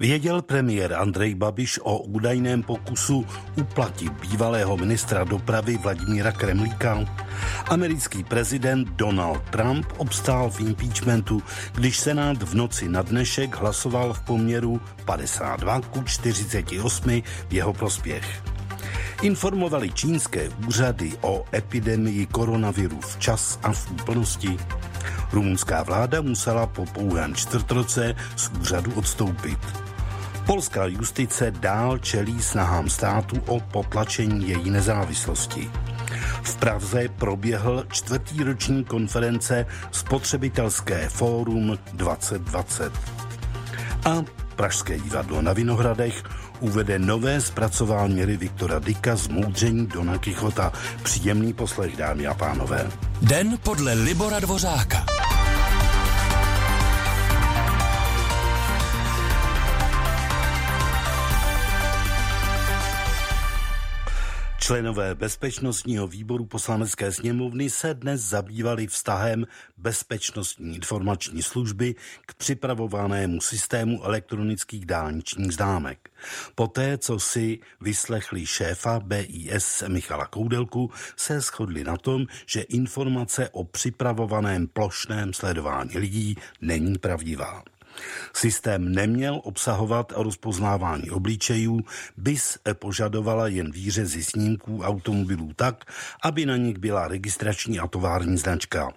Věděl premiér Andrej Babiš o údajném pokusu uplatit bývalého ministra dopravy Vladimíra Kremlíka? Americký prezident Donald Trump obstál v impeachmentu, když Senát v noci na dnešek hlasoval v poměru 52 ku 48 v jeho prospěch. Informovali čínské úřady o epidemii koronaviru včas a v úplnosti. Rumunská vláda musela po pouhém čtvrtroce z úřadu odstoupit. Polská justice dál čelí snahám státu o potlačení její nezávislosti. V Praze proběhl čtvrtý roční konference Spotřebitelské fórum 2020. A Pražské divadlo na Vinohradech uvede nové zpracování Viktora Dika z Moudření Dona Kichota. Příjemný poslech, dámy a pánové. Den podle Libora Dvořáka. Členové bezpečnostního výboru poslanecké sněmovny se dnes zabývali vztahem bezpečnostní informační služby k připravovanému systému elektronických dálničních známek. Poté, co si vyslechli šéfa BIS Michala Koudelku, se shodli na tom, že informace o připravovaném plošném sledování lidí není pravdivá. Systém neměl obsahovat rozpoznávání obličejů, BIS požadovala jen výřezy snímků automobilů tak, aby na nich byla registrační a tovární značka.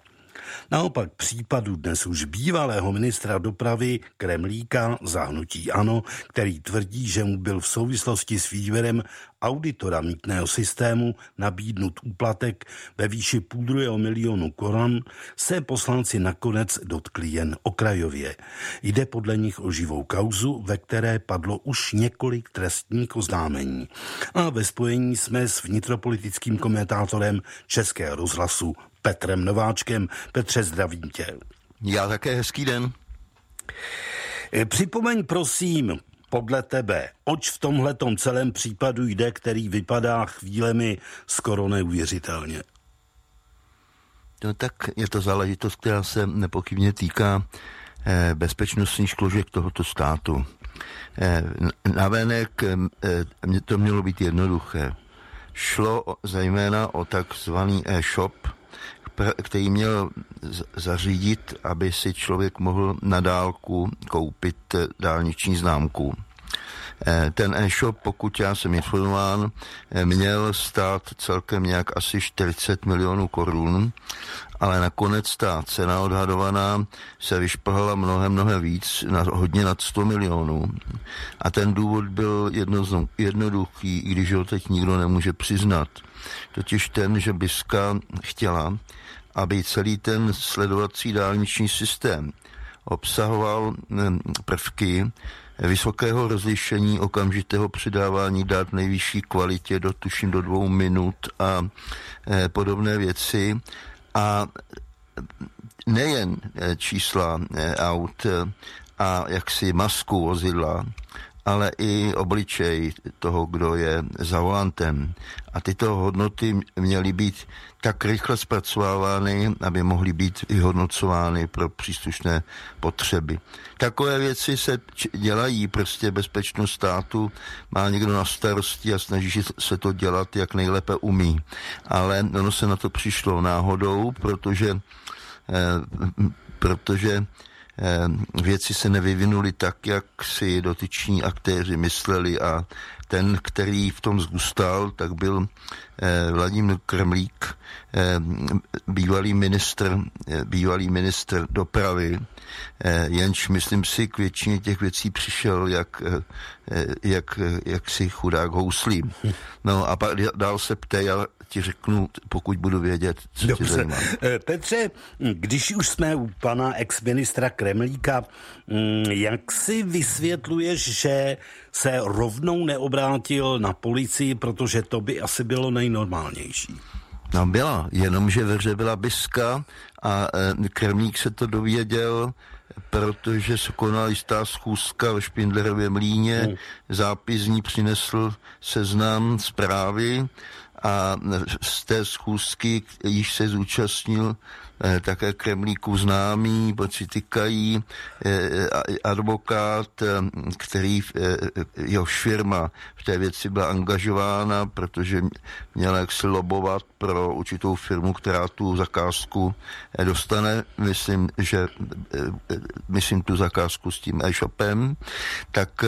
Naopak případu dnes už bývalého ministra dopravy Kremlíka zahnutí Ano, který tvrdí, že mu byl v souvislosti s výběrem auditora mítného systému nabídnut úplatek ve výši půl druhého milionu korun, se poslanci nakonec dotkli jen okrajově. Jde podle nich o živou kauzu, ve které padlo už několik trestních oznámení. A ve spojení jsme s vnitropolitickým komentátorem Českého rozhlasu Petrem Nováčkem. Petře, zdravím tě. Já také hezký den. E, připomeň prosím, podle tebe, oč v tomhletom celém případu jde, který vypadá chvílemi skoro neuvěřitelně? No tak je to záležitost, která se nepochybně týká eh, bezpečnostních složek tohoto státu. Eh, navenek eh, to mělo být jednoduché. Šlo zejména o takzvaný e-shop, který měl zařídit, aby si člověk mohl na dálku koupit eh, dálniční známku. Eh, ten e-shop, pokud já jsem informován, eh, měl stát celkem nějak asi 40 milionů korun, ale nakonec ta cena odhadovaná se vyšplhala mnohem, mnohem víc, na, hodně nad 100 milionů. A ten důvod byl jedno, jednoduchý, i když ho teď nikdo nemůže přiznat. Totiž ten, že Biska chtěla, aby celý ten sledovací dálniční systém obsahoval prvky vysokého rozlišení, okamžitého předávání dát nejvyšší kvalitě, do, tuším do dvou minut a e, podobné věci. A nejen e, čísla e, aut a jaksi masku vozidla, ale i obličej toho, kdo je za volantem. A tyto hodnoty měly být tak rychle zpracovávány, aby mohly být vyhodnocovány pro příslušné potřeby. Takové věci se dělají, prostě bezpečnost státu má někdo na starosti a snaží se to dělat, jak nejlépe umí. Ale ono se na to přišlo náhodou, protože, eh, protože věci se nevyvinuly tak, jak si dotyční aktéři mysleli a ten, který v tom zůstal, tak byl eh, Vladimír Kremlík, eh, bývalý ministr, bývalý ministr dopravy, jenž myslím si k většině těch věcí přišel jak, jak, jak si chudák houslí. No a pak dál se ptej, ti řeknu, pokud budu vědět, co Dobře. tě zajímá. Eh, Petře, když už jsme u pana ex-ministra Kremlíka, mm, jak si vysvětluješ, že se rovnou neobrátil na policii, protože to by asi bylo nejnormálnější? No byla, jenomže ve hře byla Biska a e, Kremlík se to dověděl, protože se konala jistá schůzka ve Špindlerově mlíně, hmm. zápis z ní přinesl seznam zprávy a z té schůzky již se zúčastnil také Kremlíku známý, pocitikají eh, advokát, eh, který jeho firma v té věci byla angažována, protože měla jak lobovat pro určitou firmu, která tu zakázku dostane, myslím, že myslím tu zakázku s tím e-shopem, tak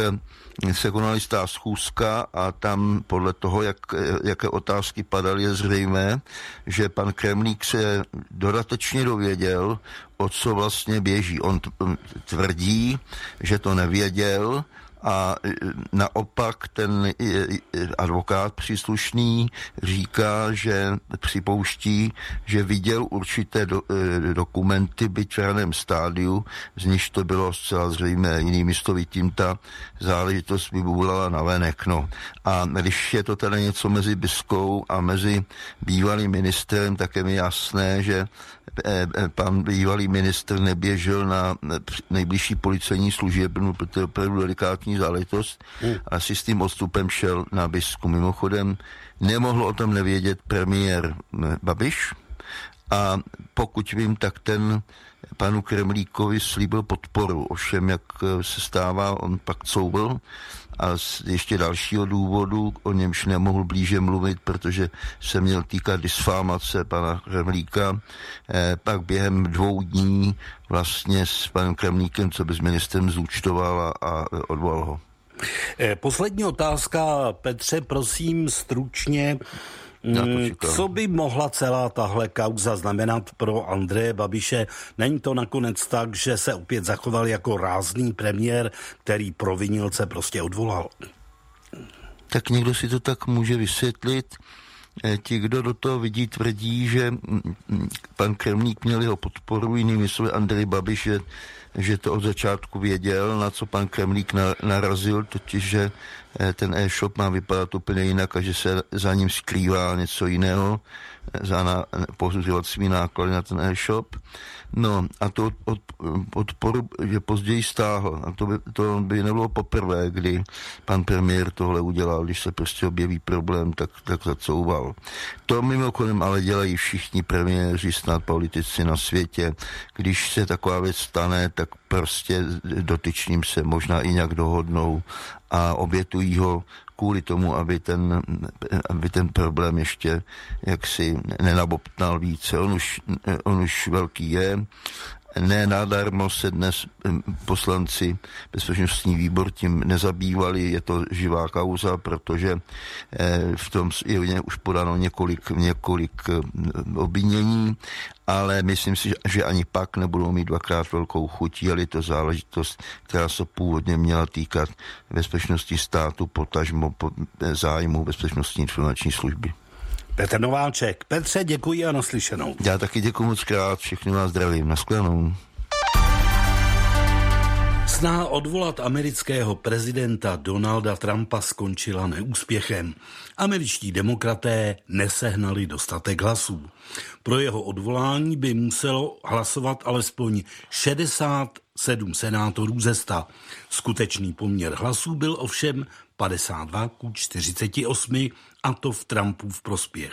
se konala jistá schůzka a tam podle toho, jak, jaké otázky padaly, je zřejmé, že pan Kremlík se dodatečně dověděl, o co vlastně běží. On tvrdí, že to nevěděl, a e, naopak ten e, e, advokát příslušný říká, že připouští, že viděl určité do, dokumenty, byť v raném stádiu, z nich to bylo zcela zřejmé. Slovy, tím ta záležitost by bůlala na venek. No. A když je to teda něco mezi Biskou a mezi bývalým ministrem, tak je mi jasné, že pan bývalý ministr neběžel na nejbližší policejní služebnu, protože to je opravdu delikátní záležitost. Mm. Asi s tím odstupem šel na Bisku. Mimochodem, nemohl o tom nevědět premiér Babiš a pokud vím, tak ten panu Kremlíkovi slíbil podporu. Ovšem, jak se stává, on pak couvl a z ještě dalšího důvodu, o němž nemohl blíže mluvit, protože se měl týkat disfámace pana Kremlíka, eh, pak během dvou dní vlastně s panem Kremlíkem, co by s ministrem zúčtoval a, a odvolal ho. Eh, poslední otázka, Petře, prosím stručně. Co by mohla celá tahle kauza znamenat pro Andreje Babiše? Není to nakonec tak, že se opět zachoval jako rázný premiér, který provinilce prostě odvolal? Tak někdo si to tak může vysvětlit. Eh, ti, kdo do toho vidí, tvrdí, že mm, mm, pan Kremník měl jeho podporu, jinými slovy Andrej Babiš, že, že to od začátku věděl, na co pan Kremlík narazil, totiž, že eh, ten e-shop má vypadat úplně jinak a že se za ním skrývá něco jiného za na, posuzovacími náklady na ten e-shop. No a to od, podporu, že později stáhl. A to by, to by nebylo poprvé, kdy pan premiér tohle udělal, když se prostě objeví problém, tak, tak zacouval. To mimochodem ale dělají všichni premiéři, snad politici na světě. Když se taková věc stane, tak prostě dotyčným se možná i nějak dohodnou a obětují ho kvůli tomu, aby ten, aby ten problém ještě jaksi nenabobtnal více. On už, on už velký je ne nadarmo se dnes poslanci bezpečnostní výbor tím nezabývali, je to živá kauza, protože eh, v tom je už podáno několik, několik eh, obvinění, ale myslím si, že ani pak nebudou mít dvakrát velkou chuť, je to záležitost, která se původně měla týkat bezpečnosti státu, potažmo po eh, zájmu bezpečnostní informační služby. Petr Nováček. Petře, děkuji a naslyšenou. Já taky děkuji moc krát, všechny vás zdravím. Naschledanou. Snaha odvolat amerického prezidenta Donalda Trumpa skončila neúspěchem. Američtí demokraté nesehnali dostatek hlasů. Pro jeho odvolání by muselo hlasovat alespoň 67 senátorů ze 100. Skutečný poměr hlasů byl ovšem 52 ku 48 a to v Trumpův prospěch.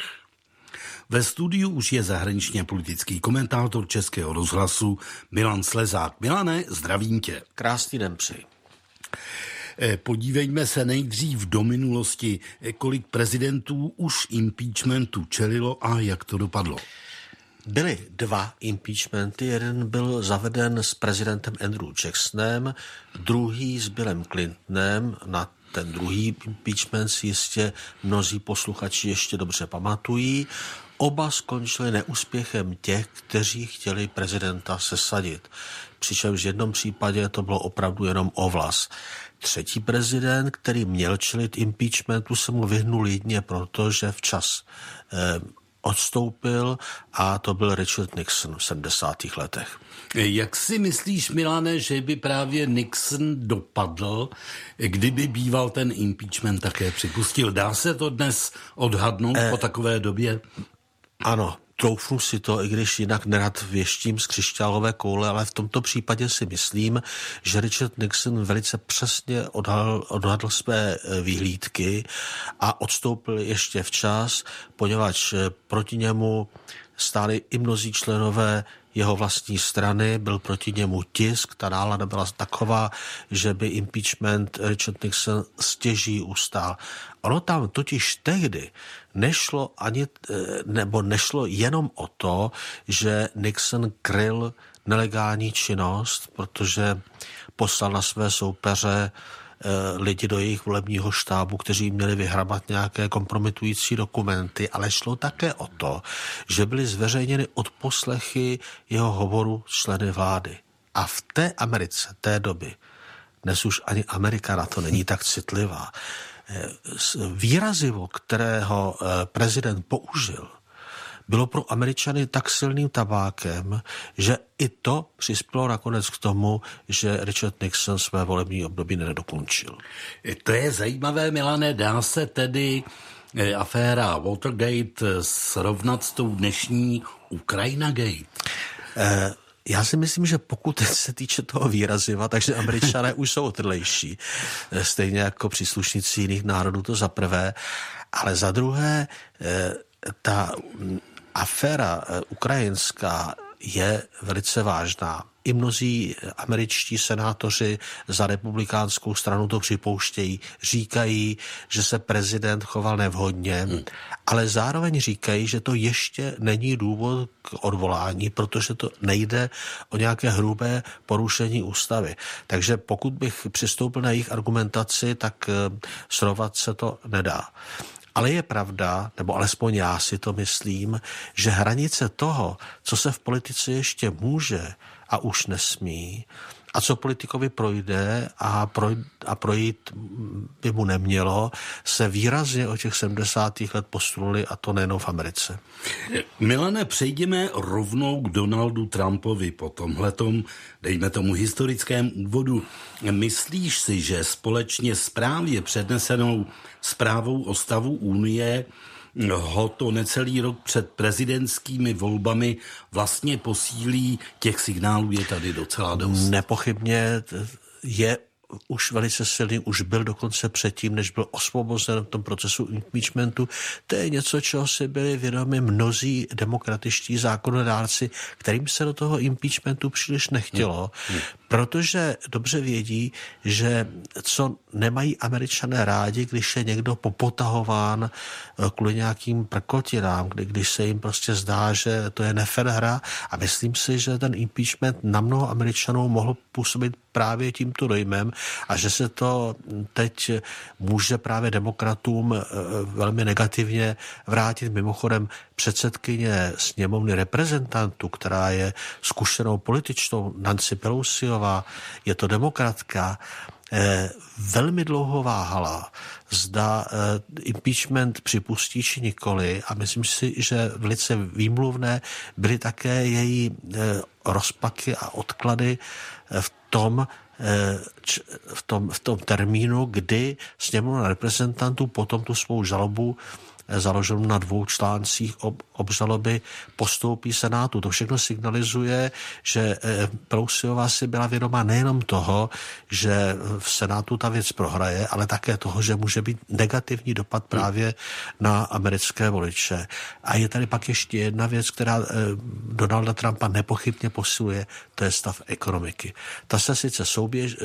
Ve studiu už je zahraničně politický komentátor Českého rozhlasu Milan Slezák. Milane, zdravím tě. Krásný den přeji. Eh, podívejme se nejdřív do minulosti, eh, kolik prezidentů už impeachmentu čelilo a jak to dopadlo. Byly dva impeachmenty. Jeden byl zaveden s prezidentem Andrew Jacksonem, druhý s Billem Clintonem na ten druhý impeachment si jistě mnozí posluchači ještě dobře pamatují. Oba skončili neúspěchem těch, kteří chtěli prezidenta sesadit. Přičemž v jednom případě to bylo opravdu jenom o vlas. Třetí prezident, který měl čelit impeachmentu, se mu vyhnul jedině proto, že včas eh, odstoupil a to byl Richard Nixon v 70. letech. Jak si myslíš, Milane, že by právě Nixon dopadl, kdyby býval ten impeachment také připustil? Dá se to dnes odhadnout eh, po takové době? Ano, troufnu si to, i když jinak nerad věštím z křišťálové koule, ale v tomto případě si myslím, že Richard Nixon velice přesně odhadl, odhadl své eh, vyhlídky a odstoupil ještě včas, poněvadž eh, proti němu stáli i mnozí členové jeho vlastní strany, byl proti němu tisk, ta nálada byla taková, že by impeachment Richard Nixon stěží ustál. Ono tam totiž tehdy nešlo ani, eh, nebo nešlo jenom o to, že Nixon kryl nelegální činnost, protože poslal na své soupeře lidi do jejich volebního štábu, kteří měli vyhrabat nějaké kompromitující dokumenty, ale šlo také o to, že byly zveřejněny odposlechy jeho hovoru členy vlády. A v té Americe té doby, dnes už ani Amerika na to není tak citlivá, eh, výrazivo, kterého eh, prezident použil, bylo pro Američany tak silným tabákem, že i to přispělo nakonec k tomu, že Richard Nixon své volební období nedokončil. To je zajímavé, Milané, dá se tedy eh, aféra Watergate srovnat s tou dnešní Ukraina Gate? Eh, já si myslím, že pokud se týče toho výraziva, takže američané už jsou otrlejší. Eh, stejně jako příslušníci jiných národů to za prvé. Ale za druhé, eh, ta aféra eh, ukrajinská je velice vážná. I mnozí američtí senátoři za republikánskou stranu to připouštějí. Říkají, že se prezident choval nevhodně, hmm. ale zároveň říkají, že to ještě není důvod k odvolání, protože to nejde o nějaké hrubé porušení ústavy. Takže pokud bych přistoupil na jejich argumentaci, tak eh, srovat se to nedá. Ale je pravda, nebo alespoň já si to myslím, že hranice toho, co se v politice ještě může a už nesmí, a co politikovi projde a, projít, a projít by mu nemělo, se výrazně o těch 70. let posunuli a to nejen v Americe. Milane, přejdeme rovnou k Donaldu Trumpovi po tomhletom, dejme tomu historickém úvodu. Myslíš si, že společně s právě přednesenou zprávou o stavu Unie ho to necelý rok před prezidentskými volbami vlastně posílí. Těch signálů je tady docela dost. Nepochybně je už velice silný, už byl dokonce předtím, než byl osvobozen v tom procesu impeachmentu. To je něco, čeho si byli vědomi mnozí demokratičtí zákonodárci, kterým se do toho impeachmentu příliš nechtělo, hmm. Protože dobře vědí, že co nemají američané rádi, když je někdo popotahován eh, kvůli nějakým prkotinám, kdy, když se jim prostě zdá, že to je nefer hra a myslím si, že ten impeachment na mnoho američanů mohl působit právě tímto dojmem a že se to teď může právě demokratům eh, velmi negativně vrátit. Mimochodem předsedkyně sněmovny reprezentantů, která je zkušenou političnou, Nancy Pelosiová, je to demokratka, eh, velmi dlouho váhala, zda eh, impeachment připustí či nikoli a myslím si, že velice výmluvné byly také její rozpaky a odklady v tom, eh, v tom, v tom termínu, kdy sněmovna reprezentantů potom tu svou žalobu založen na dvou článcích ob, obžaloby, postoupí Senátu. To všechno signalizuje, že Prousiová si byla vědoma nejenom toho, že v Senátu ta věc prohraje, ale také toho, že může být negativní dopad právě na americké voliče. A je tady pak ještě jedna věc, která eh, Donalda Trumpa nepochybně posiluje, to je stav ekonomiky. Ta se sice souběž,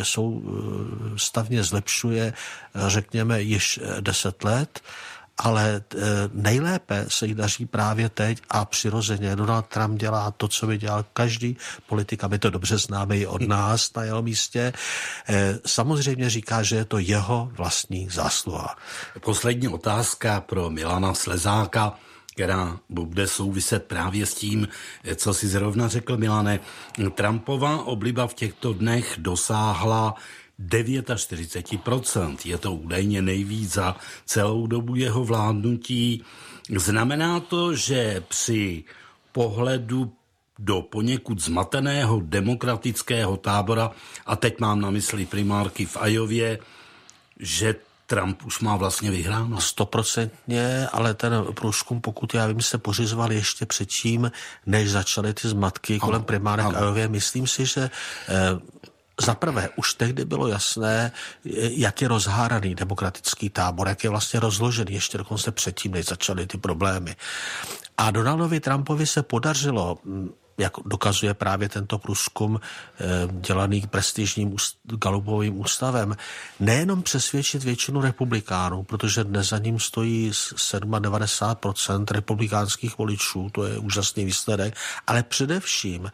stavně zlepšuje, řekněme, již deset let, ale eh, nejlépe se jí daří právě teď a přirozeně Donald Trump dělá to, co by dělal každý politik, a my to dobře známe i od nás na jeho místě. Eh, samozřejmě říká, že je to jeho vlastní zásluha. Poslední otázka pro Milana Slezáka která bude souviset právě s tím, co si zrovna řekl Milane. Trumpova obliba v těchto dnech dosáhla 49%. Je to údajně nejvíc za celou dobu jeho vládnutí. Znamená to, že při pohledu do poněkud zmateného demokratického tábora, a teď mám na mysli primárky v Ajově, že Trump už má vlastně vyhráno. Stoprocentně, ale ten průzkum, pokud já vím, se pořizoval ještě předtím, než začaly ty zmatky kolem primárek a myslím si, že eh, za prvé, už tehdy bylo jasné, jak je rozháraný demokratický tábor, jak je vlastně rozložený, ještě dokonce předtím, než začaly ty problémy. A Donaldovi Trumpovi se podařilo jak dokazuje právě tento průzkum eh, dělaný prestižním Galupovým ústavem, nejenom přesvědčit většinu republikánů, protože dnes za ním stojí 97% republikánských voličů, to je úžasný výsledek, ale především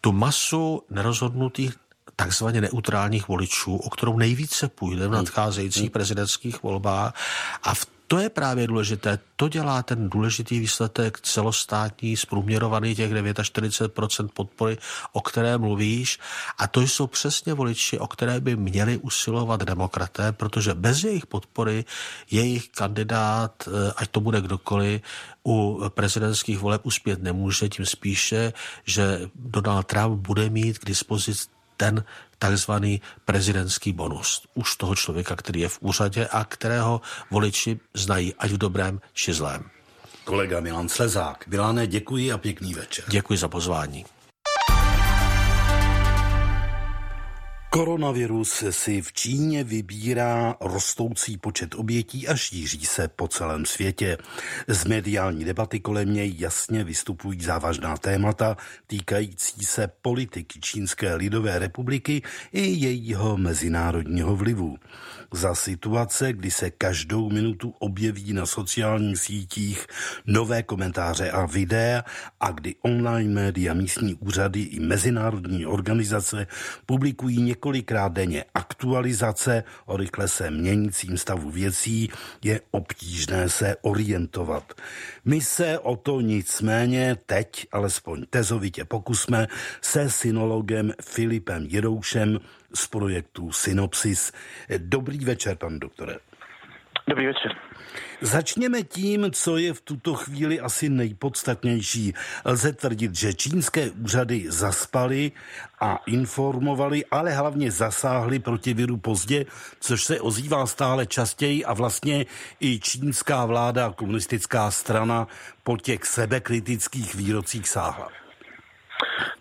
tu masu nerozhodnutých takzvaně neutrálních voličů, o kterou nejvíce půjde v hmm. nadcházejících prezidentských volbách a v to je právě důležité. To dělá ten důležitý výsledek celostátní, zprůměrovaný těch 49% podpory, o které mluvíš. A to jsou přesně voliči, o které by měli usilovat demokraté, protože bez jejich podpory jejich kandidát, eh, ať to bude kdokoliv, u prezidentských voleb uspět nemůže, tím spíše, že Donald Trump bude mít k dispozici ten takzvaný prezidentský bonus. Už toho člověka, který je v úřadě a kterého voliči znají, ať v dobrém či zlém. Kolega Milan Slezák. Milane, děkuji a pěkný večer. Děkuji za pozvání. Koronavirus si v Číně vybírá rostoucí počet obětí a šíří se po celém světě. Z mediální debaty kolem něj jasně vystupují závažná témata týkající se politiky Čínské lidové republiky i jejího mezinárodního vlivu za situace, kdy se každou minutu objeví na sociálních sítích nové komentáře a videa a kdy online média, místní úřady i mezinárodní organizace publikují několikrát denně aktualizace o rychle se měnícím stavu věcí, je obtížné se orientovat. My se o to nicméně teď, alespoň tezovitě pokusme, se synologem Filipem Jiroušem z projektu Synopsis. Dobrý večer, pan doktore. Dobrý večer. Začněme tím, co je v tuto chvíli asi nejpodstatnější. Lze tvrdit, že čínské úřady zaspaly a informovali, ale hlavně zasáhly proti viru pozdě, což se ozývá stále častěji a vlastně i čínská vláda a komunistická strana po těch sebekritických výrocích sáhla.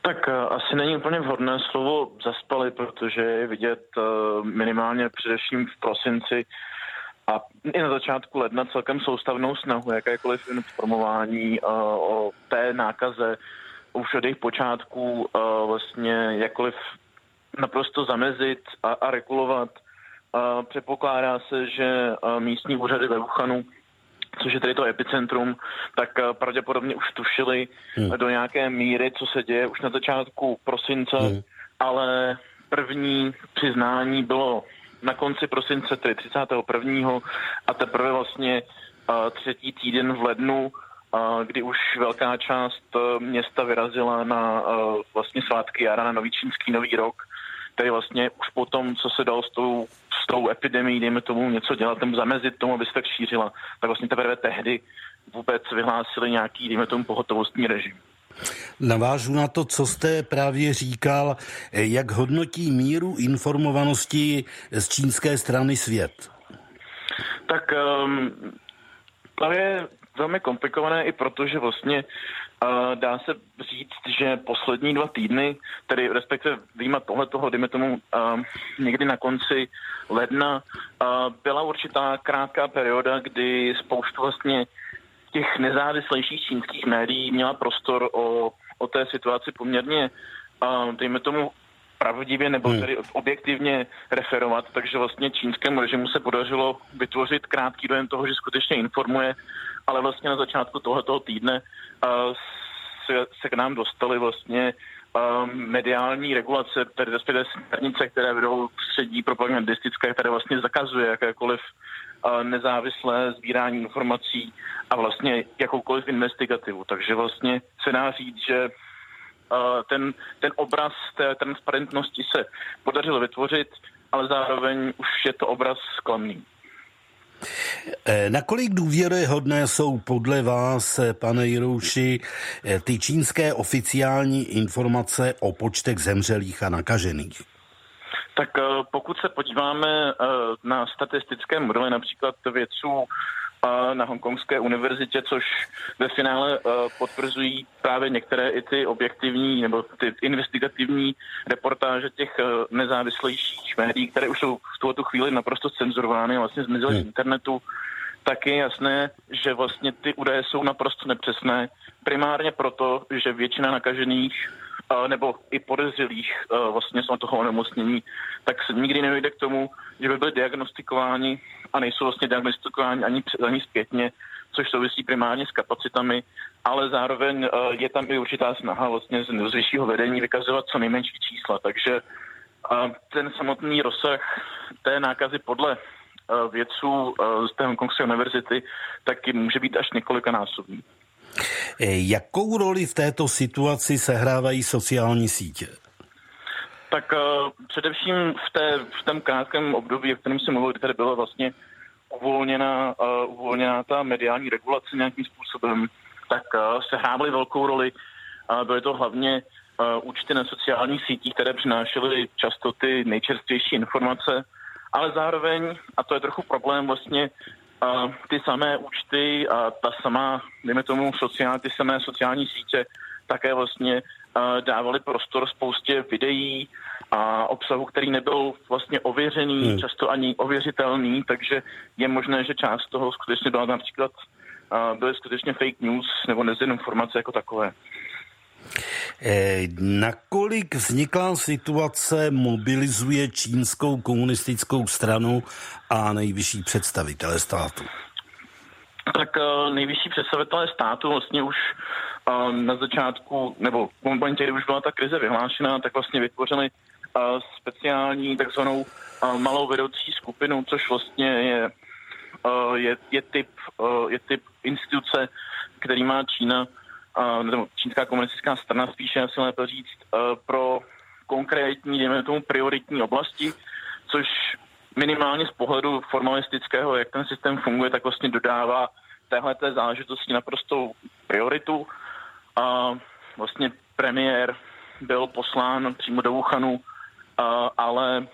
Tak uh, asi není úplně vhodné slovo zaspali, protože je vidět uh, minimálně především v prosinci a i na začátku ledna celkem soustavnou snahu jakékoliv informování uh, o té nákaze už od jejich počátků vlastně jakkoliv naprosto zamezit a, a regulovat. Předpokládá se, že místní úřady ve Wuhanu což je tedy to epicentrum, tak eh, pravděpodobně už tušili hmm. do nějaké míry, co se děje už na začátku prosince, hmm. ale první přiznání bylo na konci prosince, tedy 31. a teprve vlastně uh, třetí týden v lednu, uh, kdy už velká část města vyrazila na vlastně svátky jara, na nový čínský nový rok, tedy vlastně už potom, co se dalo s tou s tou epidemí, dejme tomu, něco dělat, tomu zamezit tomu, aby se tak šířila, tak vlastně teprve tehdy vůbec vyhlásili nějaký, dejme tomu, pohotovostní režim. Navážu na to, co jste právě říkal, jak hodnotí míru informovanosti z čínské strany svět? Tak um, to je velmi komplikované i proto, že vlastně dá se říct, že poslední dva týdny, tedy respektive výjima tohle toho, dejme tomu někdy na konci ledna, byla určitá krátká perioda, kdy spoustu vlastně těch nezávislejších čínských médií měla prostor o, o té situaci poměrně, dejme tomu, pravdivě nebo hmm. tedy objektivně referovat, takže vlastně čínskému režimu se podařilo vytvořit krátký dojem toho, že skutečně informuje ale vlastně na začátku tohoto týdne uh, se, se k nám dostaly vlastně uh, mediální regulace, tedy respektive směrnice, které vedou středí propagandistické, které vlastně zakazuje jakékoliv uh, nezávislé sbírání informací a vlastně jakoukoliv investigativu. Takže vlastně se dá říct, že ten, ten obraz té transparentnosti se podařilo vytvořit, ale zároveň už je to obraz sklamný. Eh, nakolik důvěryhodné jsou podle vás, eh, pane Jirouši, eh, ty čínské oficiální informace o počtech zemřelých a nakažených? Tak pokud se podíváme na statistické modely například vědců na Hongkongské univerzitě, což ve finále potvrzují právě některé i ty objektivní nebo ty investigativní reportáže těch nezávislejších médií, které už jsou v tuto chvíli naprosto cenzurovány a vlastně zmizely z hmm. internetu, tak je jasné, že vlastně ty údaje jsou naprosto nepřesné. Primárně proto, že většina nakažených nebo i podezřelých vlastně z toho onemocnění, tak nikdy nedojde k tomu, že by byly diagnostikováni a nejsou vlastně diagnostikováni ani, ani zpětně, což souvisí primárně s kapacitami, ale zároveň je tam i určitá snaha vlastně z vyššího vedení vykazovat co nejmenší čísla. Takže ten samotný rozsah té nákazy podle vědců z té Hongkongské univerzity taky může být až několikanásobný. Jakou roli v této situaci sehrávají sociální sítě? Tak uh, především v, té, v tom krátkém období, o kterém jsem mluvil, tady byla vlastně uvolněna, uh, uvolněna ta mediální regulace nějakým způsobem, tak uh, se hrávaly velkou roli. Uh, byly to hlavně uh, účty na sociálních sítích, které přinášely často ty nejčerstvější informace, ale zároveň, a to je trochu problém vlastně, uh, ty samé účty a ta samá, dejme tomu, sociální, ty samé sociální sítě také vlastně dávali prostor spoustě videí a obsahu, který nebyl vlastně ověřený, hmm. často ani ověřitelný, takže je možné, že část toho skutečně byla například byly skutečně fake news nebo nezinformace jako takové. Eh, nakolik vzniklá situace mobilizuje čínskou komunistickou stranu a nejvyšší představitele státu? Tak uh, nejvyšší představitelé státu vlastně už uh, na začátku, nebo v momentě, kdy už byla ta krize vyhlášena, tak vlastně vytvořili speciální takzvanou malou vedoucí skupinu, což vlastně je, je, je, typ, je typ instituce, který má Čína nebo čínská komunistická strana spíše, asi lépe říct, pro konkrétní, dejme tomu, prioritní oblasti, což minimálně z pohledu formalistického, jak ten systém funguje, tak vlastně dodává téhle té záležitosti naprostou prioritu. A vlastně premiér byl poslán přímo do Wuhanu, ale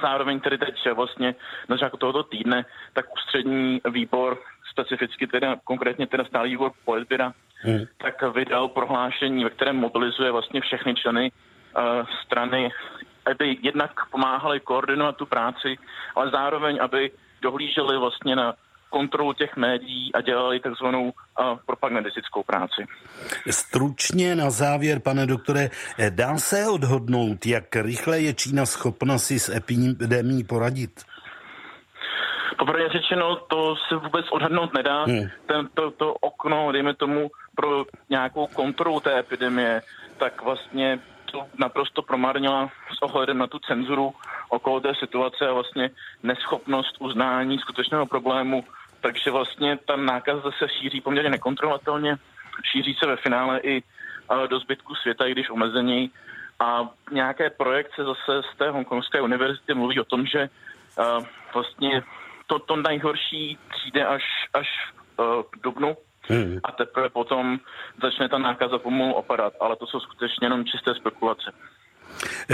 zároveň tedy teď vlastně na začátku tohoto týdne, tak ústřední výbor, specificky teda konkrétně teda stálý výbor politběra, hmm. tak vydal prohlášení, ve kterém mobilizuje vlastně všechny členy uh, strany, aby jednak pomáhali koordinovat tu práci, ale zároveň, aby dohlíželi vlastně na kontrolu těch médií a dělali takzvanou uh, propagandistickou práci. Stručně na závěr, pane doktore, dá se odhodnout, jak rychle je Čína schopna si s epidemí poradit? Poprvé řečeno, to se vůbec odhadnout nedá. Hmm. Ten, to, to okno, dejme tomu, pro nějakou kontrolu té epidemie, tak vlastně to naprosto promarnila s ohledem na tu cenzuru okolo té situace a vlastně neschopnost uznání skutečného problému. Takže vlastně ta nákaza se šíří poměrně nekontrolovatelně, šíří se ve finále i do zbytku světa, i když omezení. A nějaké projekce zase z té Hongkongské univerzity mluví o tom, že vlastně to, to nejhorší přijde až, až k dubnu Hmm. A teprve potom začne ta nákaza pomalu opadat, ale to jsou skutečně jenom čisté spekulace.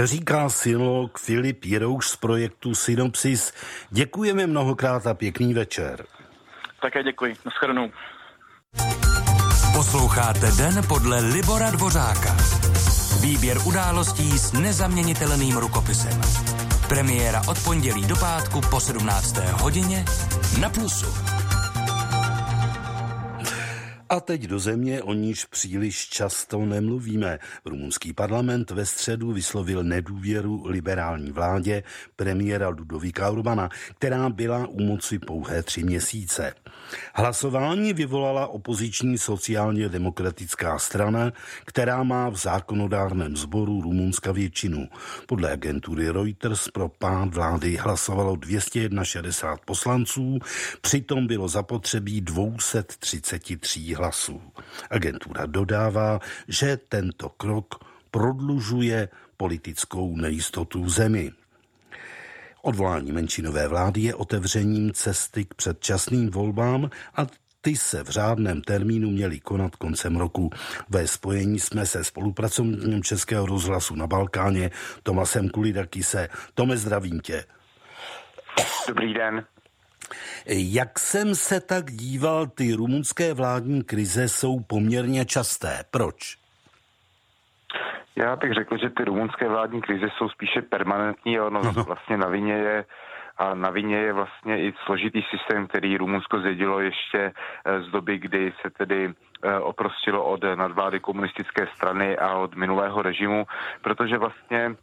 Říká silog Filip Jirouš z projektu Synopsis. Děkujeme mnohokrát a pěkný večer. Také děkuji. Naschledanou. Posloucháte Den podle Libora Dvořáka. Výběr událostí s nezaměnitelným rukopisem. Premiéra od pondělí do pátku po 17. hodině na Plusu. A teď do země, o níž příliš často nemluvíme. Rumunský parlament ve středu vyslovil nedůvěru liberální vládě premiéra Ludovíka Urbana, která byla u moci pouhé tři měsíce. Hlasování vyvolala opoziční sociálně demokratická strana, která má v zákonodárném sboru Rumunska většinu. Podle agentury Reuters pro pád vlády hlasovalo 261 poslanců, přitom bylo zapotřebí 233 hlasů. Agentura dodává, že tento krok prodlužuje politickou nejistotu v zemi. Odvolání menšinové vlády je otevřením cesty k předčasným volbám a ty se v řádném termínu měly konat koncem roku. Ve spojení jsme se spolupracovníkem Českého rozhlasu na Balkáně Tomasem Kulidakise. Tome, zdravím tě. Dobrý den. Jak jsem se tak díval, ty rumunské vládní krize jsou poměrně časté. Proč? Já bych řekl, že ty rumunské vládní krize jsou spíše permanentní a ono vlastně na vině je a na vině je vlastně i složitý systém, který Rumunsko zjedilo ještě eh, z doby, kdy se tedy eh, oprostilo od nadvlády komunistické strany a od minulého režimu, protože vlastně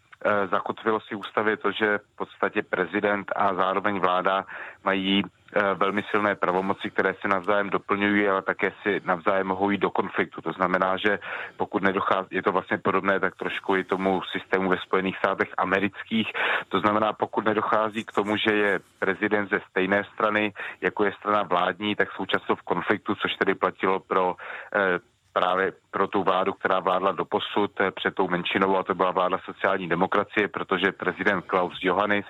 zakotvilo si ústavě to, že v podstatě prezident a zároveň vláda mají eh, velmi silné pravomoci, které se navzájem doplňují, ale také si navzájem mohou jít do konfliktu. To znamená, že pokud nedochází, je to vlastně podobné tak trošku i tomu systému ve Spojených státech amerických. To znamená, pokud nedochází k tomu, že je prezident ze stejné strany, jako je strana vládní, tak jsou často v konfliktu, což tedy platilo pro eh, právě pro tu vládu, která vládla do posud eh, před tou menšinou, a to byla vláda sociální demokracie, protože prezident Klaus Johannis,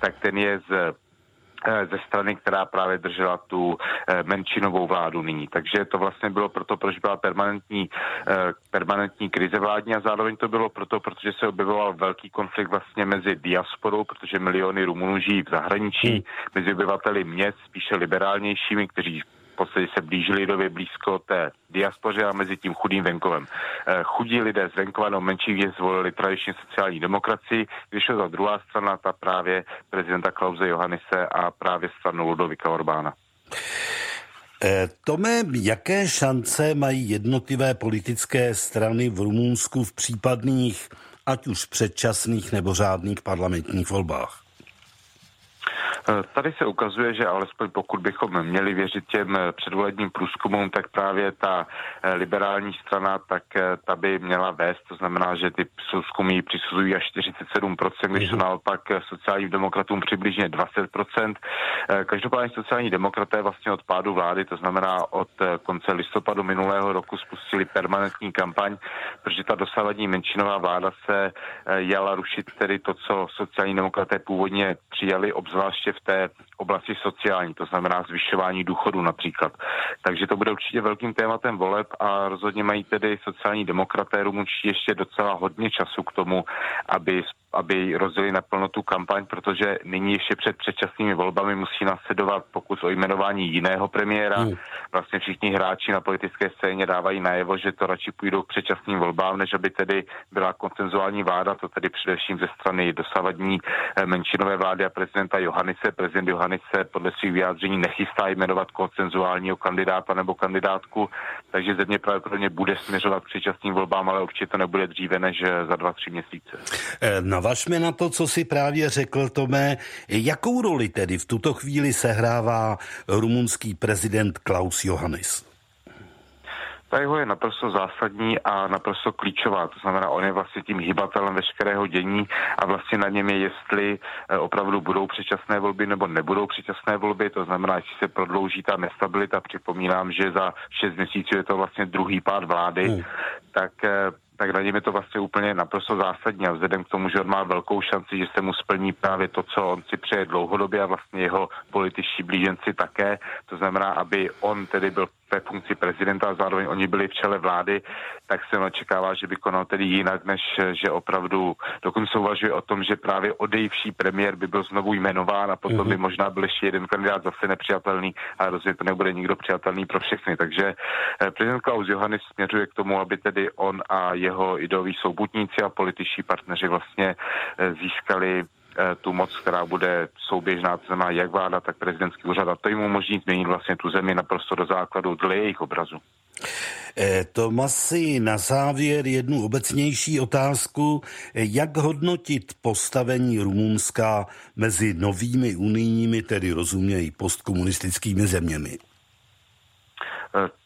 tak ten je z eh, ze strany, která právě držela tu eh, menšinovou vládu nyní. Takže to vlastně bylo proto, proč byla permanentní, permanentní krize vládní a zároveň to bylo proto, protože se objevoval velký konflikt vlastně mezi diasporou, protože miliony Rumunů žijí v zahraničí, hmm. mezi obyvateli měst, spíše liberálnějšími, kteří v podstatě se blížili době blízko té diaspoře a mezi tím chudým venkovem. Eh, chudí lidé z venkova no menší věc zvolili tradičně sociální demokracii, když je ta druhá strana, ta právě prezidenta Klauze Johannise a právě stranu Ludovika Orbána. Eh, Tome, jaké šance mají jednotlivé politické strany v Rumunsku v případných, ať už předčasných nebo řádných parlamentních volbách? Eh, tady se ukazuje, že alespoň pokud bychom měli věřit těm eh, předvolebním průzkumům, tak právě ta eh, liberální strana, tak ta by měla vést, to znamená, že ty průzkumy přisuzují až 47%, když jsou mhm. naopak sociálním demokratům přibližně 20%. Každopádně sociální demokraté vlastně od pádu vlády, to znamená od konce listopadu minulého roku spustili permanentní kampaň, protože ta dosavadní menšinová vláda se jala rušit tedy to, co sociální demokraté původně přijali, obzvláště v té oblasti sociální, to znamená zvyšování důchodu například. Takže to bude určitě velkým tématem voleb a rozhodně mají tedy sociální demokraté rumunští ještě docela hodně času k tomu, aby aby rozjeli naplno tu kampaň, protože nyní ještě před předčasnými volbami musí následovat pokus o jmenování jiného premiéra. Hmm. Vlastně všichni hráči na politické scéně dávají najevo, že to radši půjdou k předčasným volbám, než aby tedy byla koncenzuální vláda, to tedy především ze strany dosavadní eh, menšinové vlády a prezidenta Johanice. Prezident Johanice podle svých vyjádření nechystá jmenovat koncenzuálního kandidáta nebo kandidátku, takže země pravděpodobně bude směřovat k předčasným volbám, ale určitě to nebude dříve než eh, za dva, tři měsíce. Eh, na navažme na to, co si právě řekl, Tome. Jakou roli tedy v tuto chvíli sehrává rumunský prezident Klaus Johannes? ta jeho je naprosto zásadní a naprosto klíčová. To znamená, on je vlastně tím hybatelem veškerého dění a vlastně na něm je, jestli eh, opravdu budou předčasné volby nebo nebudou předčasné volby. To znamená, jestli se prodlouží ta nestabilita. Připomínám, že za šest měsíců je to vlastně druhý pád vlády, hmm. tak eh, tak na něm je to vlastně úplně naprosto zásadní a vzhledem k tomu, že on má velkou šanci, že se mu splní právě to, co on si přeje dlouhodobě a vlastně jeho političtí blíženci také, to znamená, aby on tedy byl té funkci prezidenta a zároveň oni byli v čele vlády, tak se očekává, že by konal tedy jinak, než že opravdu dokonce uvažuje o tom, že právě odejvší premiér by byl znovu jmenován a potom mm-hmm. by možná byl ještě jeden kandidát zase nepřijatelný, ale rozhodně to nebude nikdo přijatelný pro všechny. Takže eh, prezident Klaus Johannes směřuje k tomu, aby tedy on a jeho ideoví soubutníci a političtí partneři vlastně eh, získali tu moc, která bude souběžná, to znamená jak vláda, tak prezidentský úřad. A to jim umožní změnit vlastně tu zemi naprosto do základu dle jejich obrazu. Eh, Tomasi, na závěr jednu obecnější otázku. Jak hodnotit postavení Rumunska mezi novými unijními, tedy rozumějí postkomunistickými zeměmi?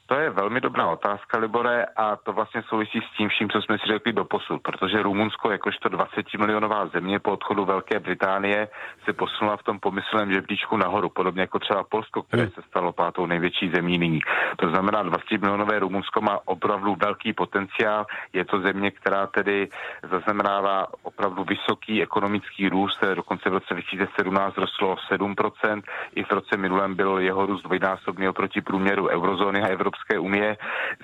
To je velmi dobrá otázka, Libore, a to vlastně souvisí s tím vším, co jsme si řekli do posud, protože Rumunsko, jakožto 20 milionová země po odchodu Velké Británie, se posunula v tom pomyslném žebříčku nahoru, podobně jako třeba Polsko, které hmm. se stalo pátou největší zemí nyní. To znamená, 20 milionové Rumunsko má opravdu velký potenciál. Je to země, která tedy zaznamenává opravdu vysoký ekonomický růst, dokonce v roce 2017 rostlo 7%, i v roce minulém byl jeho růst dvojnásobný oproti průměru eurozóny a Evropské unie.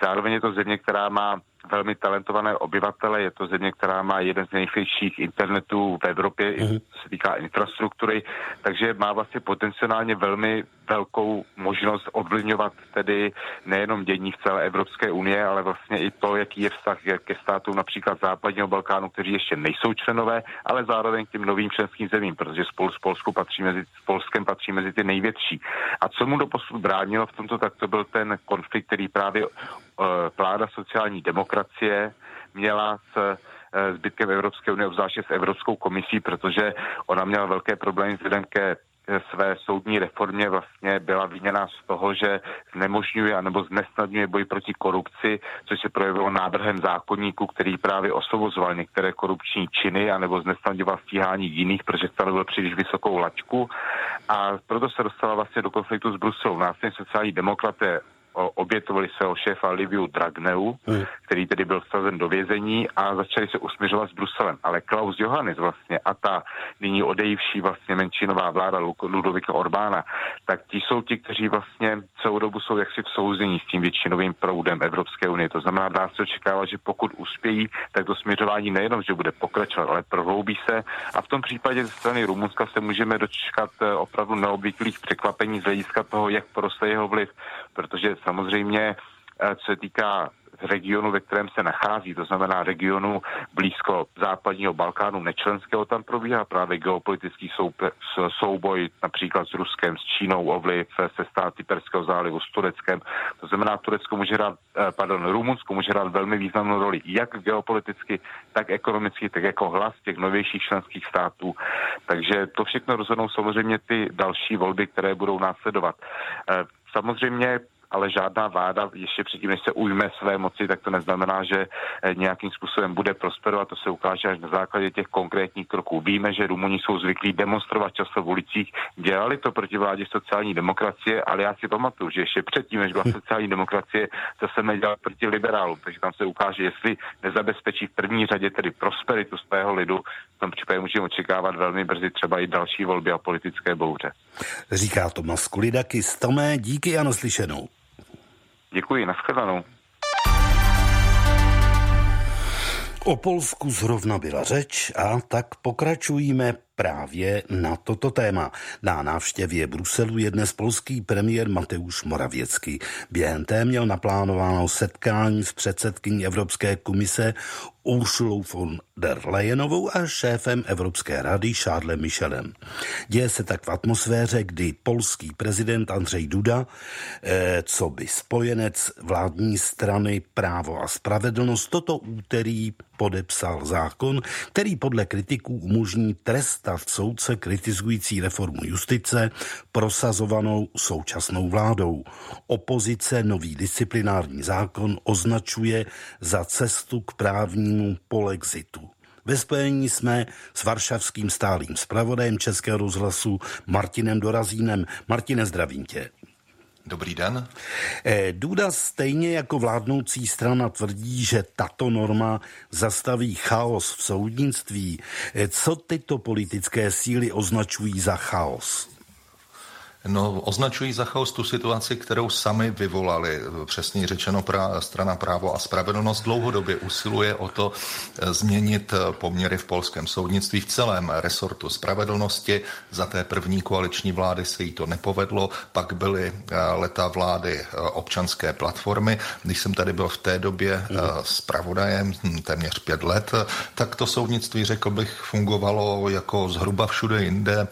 Zároveň je to země, která má velmi talentované obyvatele. Je to země, která má jeden z nejrychlejších internetů v Evropě, mm-hmm. co se týká infrastruktury, takže má vlastně potenciálně velmi velkou možnost ovlivňovat tedy nejenom dění v celé Evropské unie, ale vlastně i to, jaký je vztah ke státům například západního Balkánu, kteří ještě nejsou členové, ale zároveň k těm novým členským zemím, protože spolu s Polskou patří mezi, s Polskem patří mezi ty největší. A co mu doposud bránilo v tomto, tak to byl ten konflikt, který právě vláda sociální demokracie měla s uh, zbytkem Evropské unie, obzvláště s Evropskou komisí, protože ona měla velké problémy vzhledem ke své soudní reformě vlastně byla viněna z toho, že znemožňuje anebo znesnadňuje boj proti korupci, což se projevilo návrhem zákonníku, který právě osvobozoval některé korupční činy anebo znesnadňoval stíhání jiných, protože stanovil příliš vysokou laťku a proto se dostala vlastně do konfliktu s Bruselou. Následně sociální demokraté obětovali svého šéfa Liviu Dragneu, hmm. který tedy byl vsazen do vězení a začali se usměřovat s Bruselem. Ale Klaus Johannes vlastně a ta nyní odejivší vlastně menšinová vláda Ludovika Orbána, tak ti jsou ti, kteří vlastně celou dobu jsou jaksi v souzení s tím většinovým proudem Evropské unie. To znamená, dá se očekávat, že pokud uspějí, tak to směřování nejenom, že bude pokračovat, ale prohloubí se. A v tom případě ze strany Rumunska se můžeme dočkat eh, opravdu neobvyklých překvapení z hlediska toho, jak poroste jeho vliv, protože samozřejmě eh, co se týká regionu, ve kterém se nachází, to znamená regionu blízko západního Balkánu nečlenského, tam probíhá právě geopolitický soupe, souboj například s Ruskem, s Čínou, ovliv se státy Perského zálivu, s Tureckem. To znamená, Turecko může hrát, eh, pardon, Rumunsko může hrát velmi významnou roli, jak geopoliticky, tak ekonomicky, tak jako hlas těch novějších členských států. Takže to všechno rozhodnou samozřejmě ty další volby, které budou následovat. Eh, samozřejmě ale žádná vláda ještě předtím, než se ujme své moci, tak to neznamená, že eh, nějakým způsobem bude prosperovat. To se ukáže až na základě těch konkrétních kroků. Víme, že Rumuni jsou zvyklí demonstrovat často v ulicích. Dělali to proti vládě sociální demokracie, ale já si pamatuju, že ještě předtím, než byla sociální demokracie, se nedělal proti liberálům. Takže tam se ukáže, jestli nezabezpečí v první řadě tedy prosperitu svého lidu, v tom případě můžeme očekávat velmi brzy třeba i další volby a politické bouře. Říká Tomas Kulidakis. Tomé, díky a naslyšenou. Děkuji, nashledanou. O Polsku zrovna byla řeč a tak pokračujeme právě na toto téma. Na návštěvě Bruselu je dnes polský premiér Mateusz Moravěcky. Během té měl naplánováno setkání s předsedkyní Evropské komise Ursulou von der Leyenovou a šéfem Evropské rady Charlesem Michelem. Děje se tak v atmosféře, kdy polský prezident Andřej Duda, eh, co by spojenec vládní strany Právo a spravedlnost, toto úterý podepsal zákon, který podle kritiků umožní trestat soudce kritizující reformu justice prosazovanou současnou vládou. Opozice nový disciplinární zákon označuje za cestu k právnímu polexitu. Ve spojení jsme s varšavským stálým zpravodajem Českého rozhlasu Martinem Dorazínem. Martine, zdravím tě. Dobrý den. Eh, Duda stejně jako vládnoucí strana tvrdí, že tato norma zastaví chaos v soudnictví. Eh, co tyto politické síly označují za chaos? No, označují za chaos tu situaci, kterou sami vyvolali. Přesně řečeno, pra, strana právo a spravedlnost dlouhodobě usiluje o to eh, změnit eh, poměry v polském soudnictví v celém resortu spravedlnosti. Za té první koaliční vlády se jí to nepovedlo, pak byly eh, leta vlády občanské platformy. Když jsem tady byl v té době s pravodajem hm, téměř pět let, tak to soudnictví, řekl bych, fungovalo jako zhruba všude jinde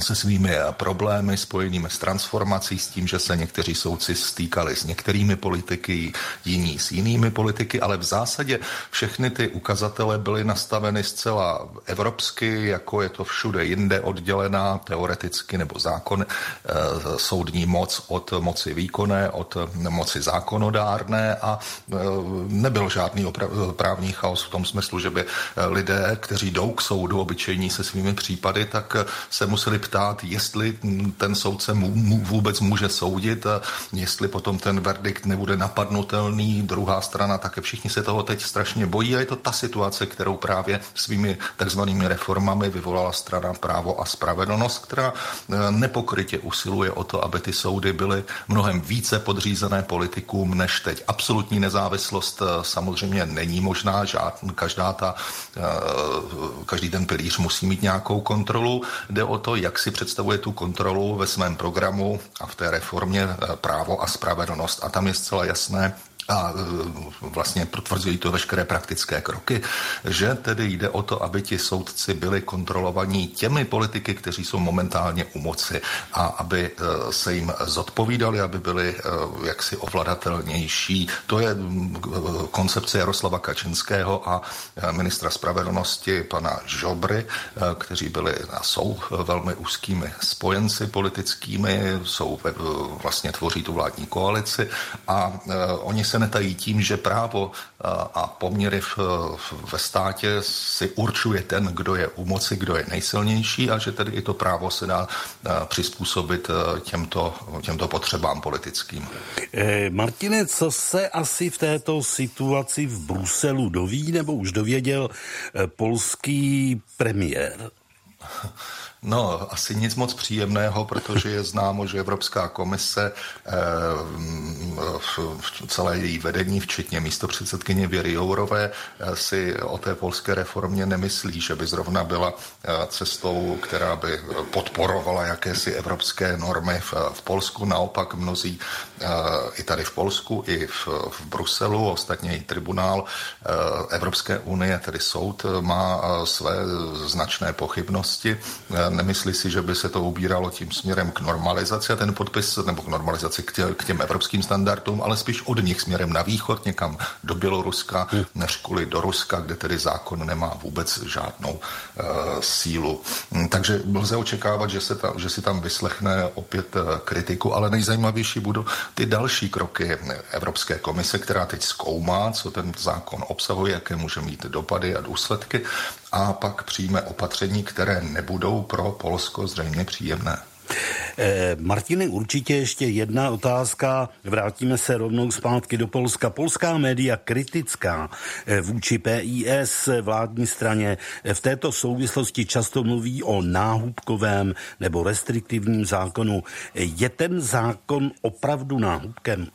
se svými problémy spojenými s transformací, s tím, že se někteří soudci stýkali s některými politiky, jiní s jinými politiky, ale v zásadě všechny ty ukazatele byly nastaveny zcela evropsky, jako je to všude jinde oddělená teoreticky nebo zákon, e, soudní moc od moci výkonné, od moci zákonodárné a e, nebyl žádný právní chaos v tom smyslu, že by lidé, kteří jdou k soudu obyčejní se svými případy, tak se museli ptát, jestli ten soudce mu, mu vůbec může soudit, jestli potom ten verdikt nebude napadnutelný. Druhá strana také všichni se toho teď strašně bojí a je to ta situace, kterou právě svými takzvanými reformami vyvolala strana právo a spravedlnost, která e, nepokrytě usiluje o to, aby ty soudy byly mnohem více podřízené politikům než teď. Absolutní nezávislost e, samozřejmě není možná, žádný, každá ta, e, každý ten pilíř musí mít nějakou kontrolu. Jde o to, jak si představuje tu kontrolu ve svém programu a v té reformě eh, právo a spravedlnost. A tam je zcela jasné, a e, vlastně potvrzují to veškeré praktické kroky, že tedy jde o to, aby ti soudci byli kontrolovaní těmi politiky, kteří jsou momentálně u moci a aby e, se jim zodpovídali, aby byli e, jaksi ovladatelnější. To je koncepce Jaroslava Kačinského a ministra spravedlnosti pana Žobry, kteří byli a jsou velmi úzkými spojenci politickými, jsou vlastně tvoří tu vládní koalici a oni se se netají tím, že právo a poměry v, ve státě si určuje ten, kdo je u moci, kdo je nejsilnější a že tedy i to právo se dá přizpůsobit těmto, těmto potřebám politickým. Eh, Martine, co se asi v této situaci v Bruselu doví nebo už dověděl eh, polský premiér? No, asi nic moc příjemného, protože je známo, že Evropská komise, eh, v celé její vedení, včetně místo předsedkyně Věry Jourové, eh, si o té polské reformě nemyslí, že by zrovna byla eh, cestou, která by podporovala jakési evropské normy v, v Polsku. Naopak mnozí i tady v Polsku, i v, v Bruselu, ostatně i tribunál Evropské unie, tedy soud, má své značné pochybnosti nemyslí si, že by se to ubíralo tím směrem k normalizaci a ten podpis, nebo k normalizaci k, tě, k těm evropským standardům, ale spíš od nich směrem na východ, někam do Běloruska, hmm. než kvůli do Ruska, kde tedy zákon nemá vůbec žádnou uh, sílu. Hmm, takže lze očekávat, že, se ta, že si tam vyslechne opět uh, kritiku, ale nejzajímavější budou ty další kroky Evropské komise, která teď zkoumá, co ten zákon obsahuje, jaké může mít dopady a důsledky a pak přijme opatření, které nebudou pro Polsko zřejmě příjemné. Eh, Martine, určitě ještě jedna otázka. Vrátíme se rovnou zpátky do Polska. Polská média kritická eh, vůči PIS vládní straně eh, v této souvislosti často mluví o náhubkovém nebo restriktivním zákonu. Je ten zákon opravdu náhubkem?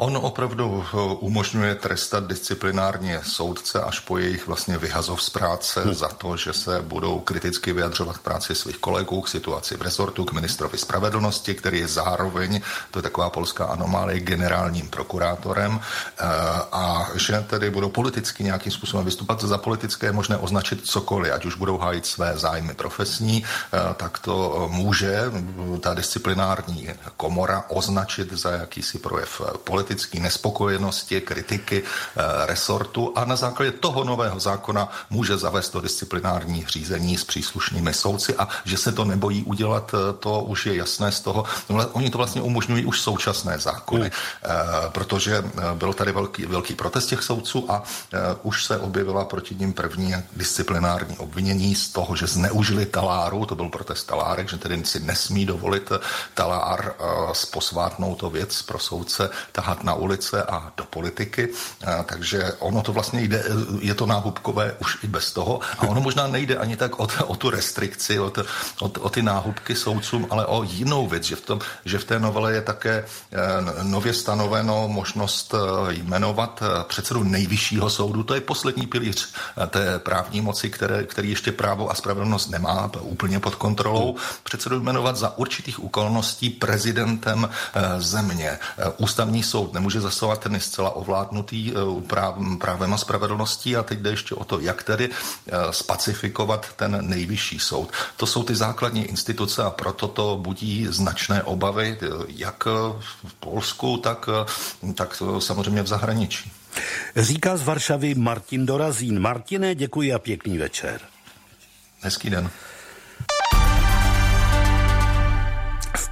On opravdu eh, umožňuje trestat disciplinárně soudce až po jejich vlastně vyhazov z práce hmm. za to, že se budou kriticky vyjadřovat k práci svých kolegů, k situaci v rezortu, k ministrovi spravedlnosti, který je zároveň, to je taková polská anomálie, generálním prokurátorem eh, a že tedy budou politicky nějakým způsobem vystupovat. Za politické je možné označit cokoliv, ať už budou hájit své zájmy profesní, eh, tak to může ta disciplinární komora označit za jakýsi projev politický politické nespokojenosti, kritiky e, resortu a na základě toho nového zákona může zavést to disciplinární řízení s příslušnými soudci a že se to nebojí udělat, eh, to už je jasné z toho. No, oni to vlastně umožňují už současné zákony, mm. e, protože byl tady velký, velký protest těch soudců a už se objevila proti ním první disciplinární obvinění z toho, že zneužili taláru, to byl protest talárek, že tedy si nesmí dovolit talár posvátnou to věc pro soudce tahat na ulice a do politiky, takže ono to vlastně jde, je to náhubkové už i bez toho. A ono možná nejde ani tak o, o tu restrikci, o, to, o, o ty náhubky soudcům, ale o jinou věc, že v, tom, že v té novele je také e, nově stanoveno možnost e, jmenovat e, předsedu nejvyššího soudu, to je poslední pilíř té právní moci, které, který ještě právo a spravedlnost nemá úplně pod kontrolou, předsedu jmenovat za určitých okolností prezidentem země. Ústavní soud soud nemůže zasahovat, ten je zcela ovládnutý právem a spravedlností a teď jde ještě o to, jak tedy spacifikovat ten nejvyšší soud. To jsou ty základní instituce a proto to budí značné obavy, jak v Polsku, tak, tak samozřejmě v zahraničí. Říká z Varšavy Martin Dorazín. Martine, děkuji a pěkný večer. Hezký den.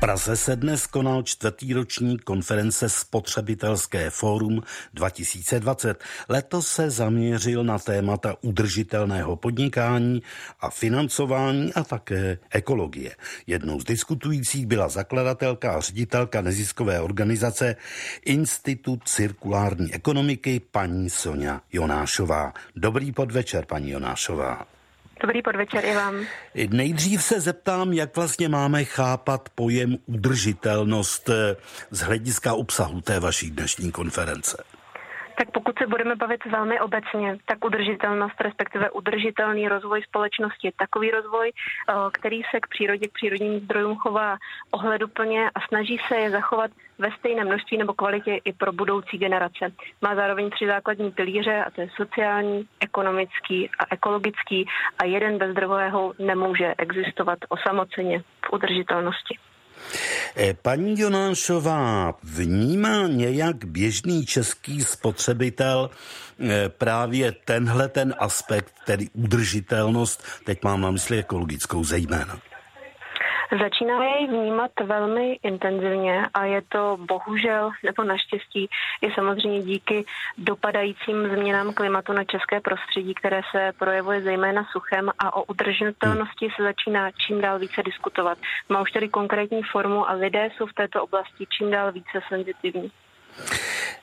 Praze se dnes konal čtvrtý ročník konference Spotřebitelské fórum 2020. Letos se zaměřil na témata udržitelného podnikání a financování a také ekologie. Jednou z diskutujících byla zakladatelka a ředitelka neziskové organizace Institut cirkulární ekonomiky paní Sonja Jonášová. Dobrý podvečer, paní Jonášová. Dobrý podvečer i vám. Nejdřív se zeptám, jak vlastně máme chápat pojem udržitelnost eh, z hlediska obsahu té vaší dnešní konference. Tak pokud se budeme bavit velmi obecně, tak udržitelnost, respektive udržitelný rozvoj společnosti je takový rozvoj, eh, který se k přírodě, k přírodním zdrojům chová ohleduplně a snaží se je zachovat ve stejné množství nebo kvalitě i pro budoucí generace. Má zároveň tři základní pilíře a to je sociální, ekonomický a ekologický a jeden bez druhého nemůže existovat osamoceně v udržitelnosti. Eh, paní Jonášová, vnímá nějak běžný český spotřebitel eh, právě tenhle ten aspekt, tedy udržitelnost, teď mám na mysli ekologickou zejména? Začíná jej vnímat velmi intenzivně a je to bohužel nebo naštěstí i samozřejmě díky dopadajícím změnám klimatu na české prostředí, které se projevuje zejména suchem a o udržitelnosti se začíná čím dál více diskutovat. Má už tedy konkrétní formu a lidé jsou v této oblasti čím dál více senzitivní.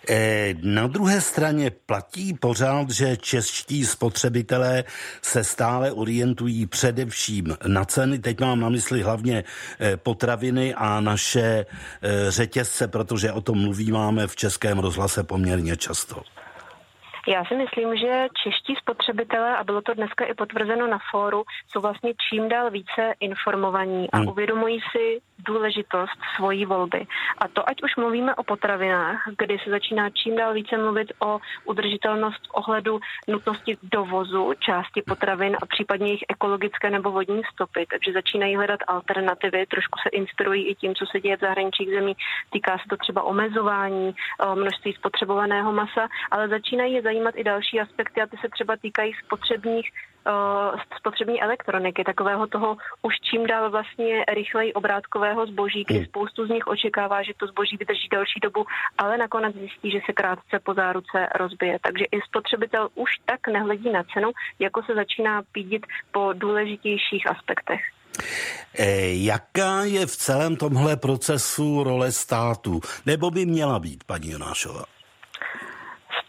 Eh, na druhé straně platí pořád, že čeští spotřebitelé se stále orientují především na ceny. Teď mám na mysli hlavně eh, potraviny a naše eh, řetězce, protože o tom mluvíváme v českém rozhlase poměrně často. Já si myslím, že čeští spotřebitelé, a bylo to dneska i potvrzeno na fóru, jsou vlastně čím dál více informovaní a hmm. uvědomují si důležitost svojí volby. A to, ať už mluvíme o potravinách, kdy se začíná čím dál více mluvit o udržitelnost ohledu nutnosti dovozu části potravin a případně jejich ekologické nebo vodní stopy, takže začínají hledat alternativy, trošku se inspirují i tím, co se děje v zahraničních zemí. Týká se to třeba omezování množství spotřebovaného masa, ale začínají je zajímat i další aspekty a ty se třeba týkají spotřebních uh, spotřební elektroniky, takového toho už čím dál vlastně rychleji obrátkového zboží, kdy hmm. spoustu z nich očekává, že to zboží vydrží další dobu, ale nakonec zjistí, že se krátce po záruce rozbije. Takže i spotřebitel už tak nehledí na cenu, jako se začíná pídit po důležitějších aspektech. E, jaká je v celém tomhle procesu role státu? Nebo by měla být, paní Jonášová?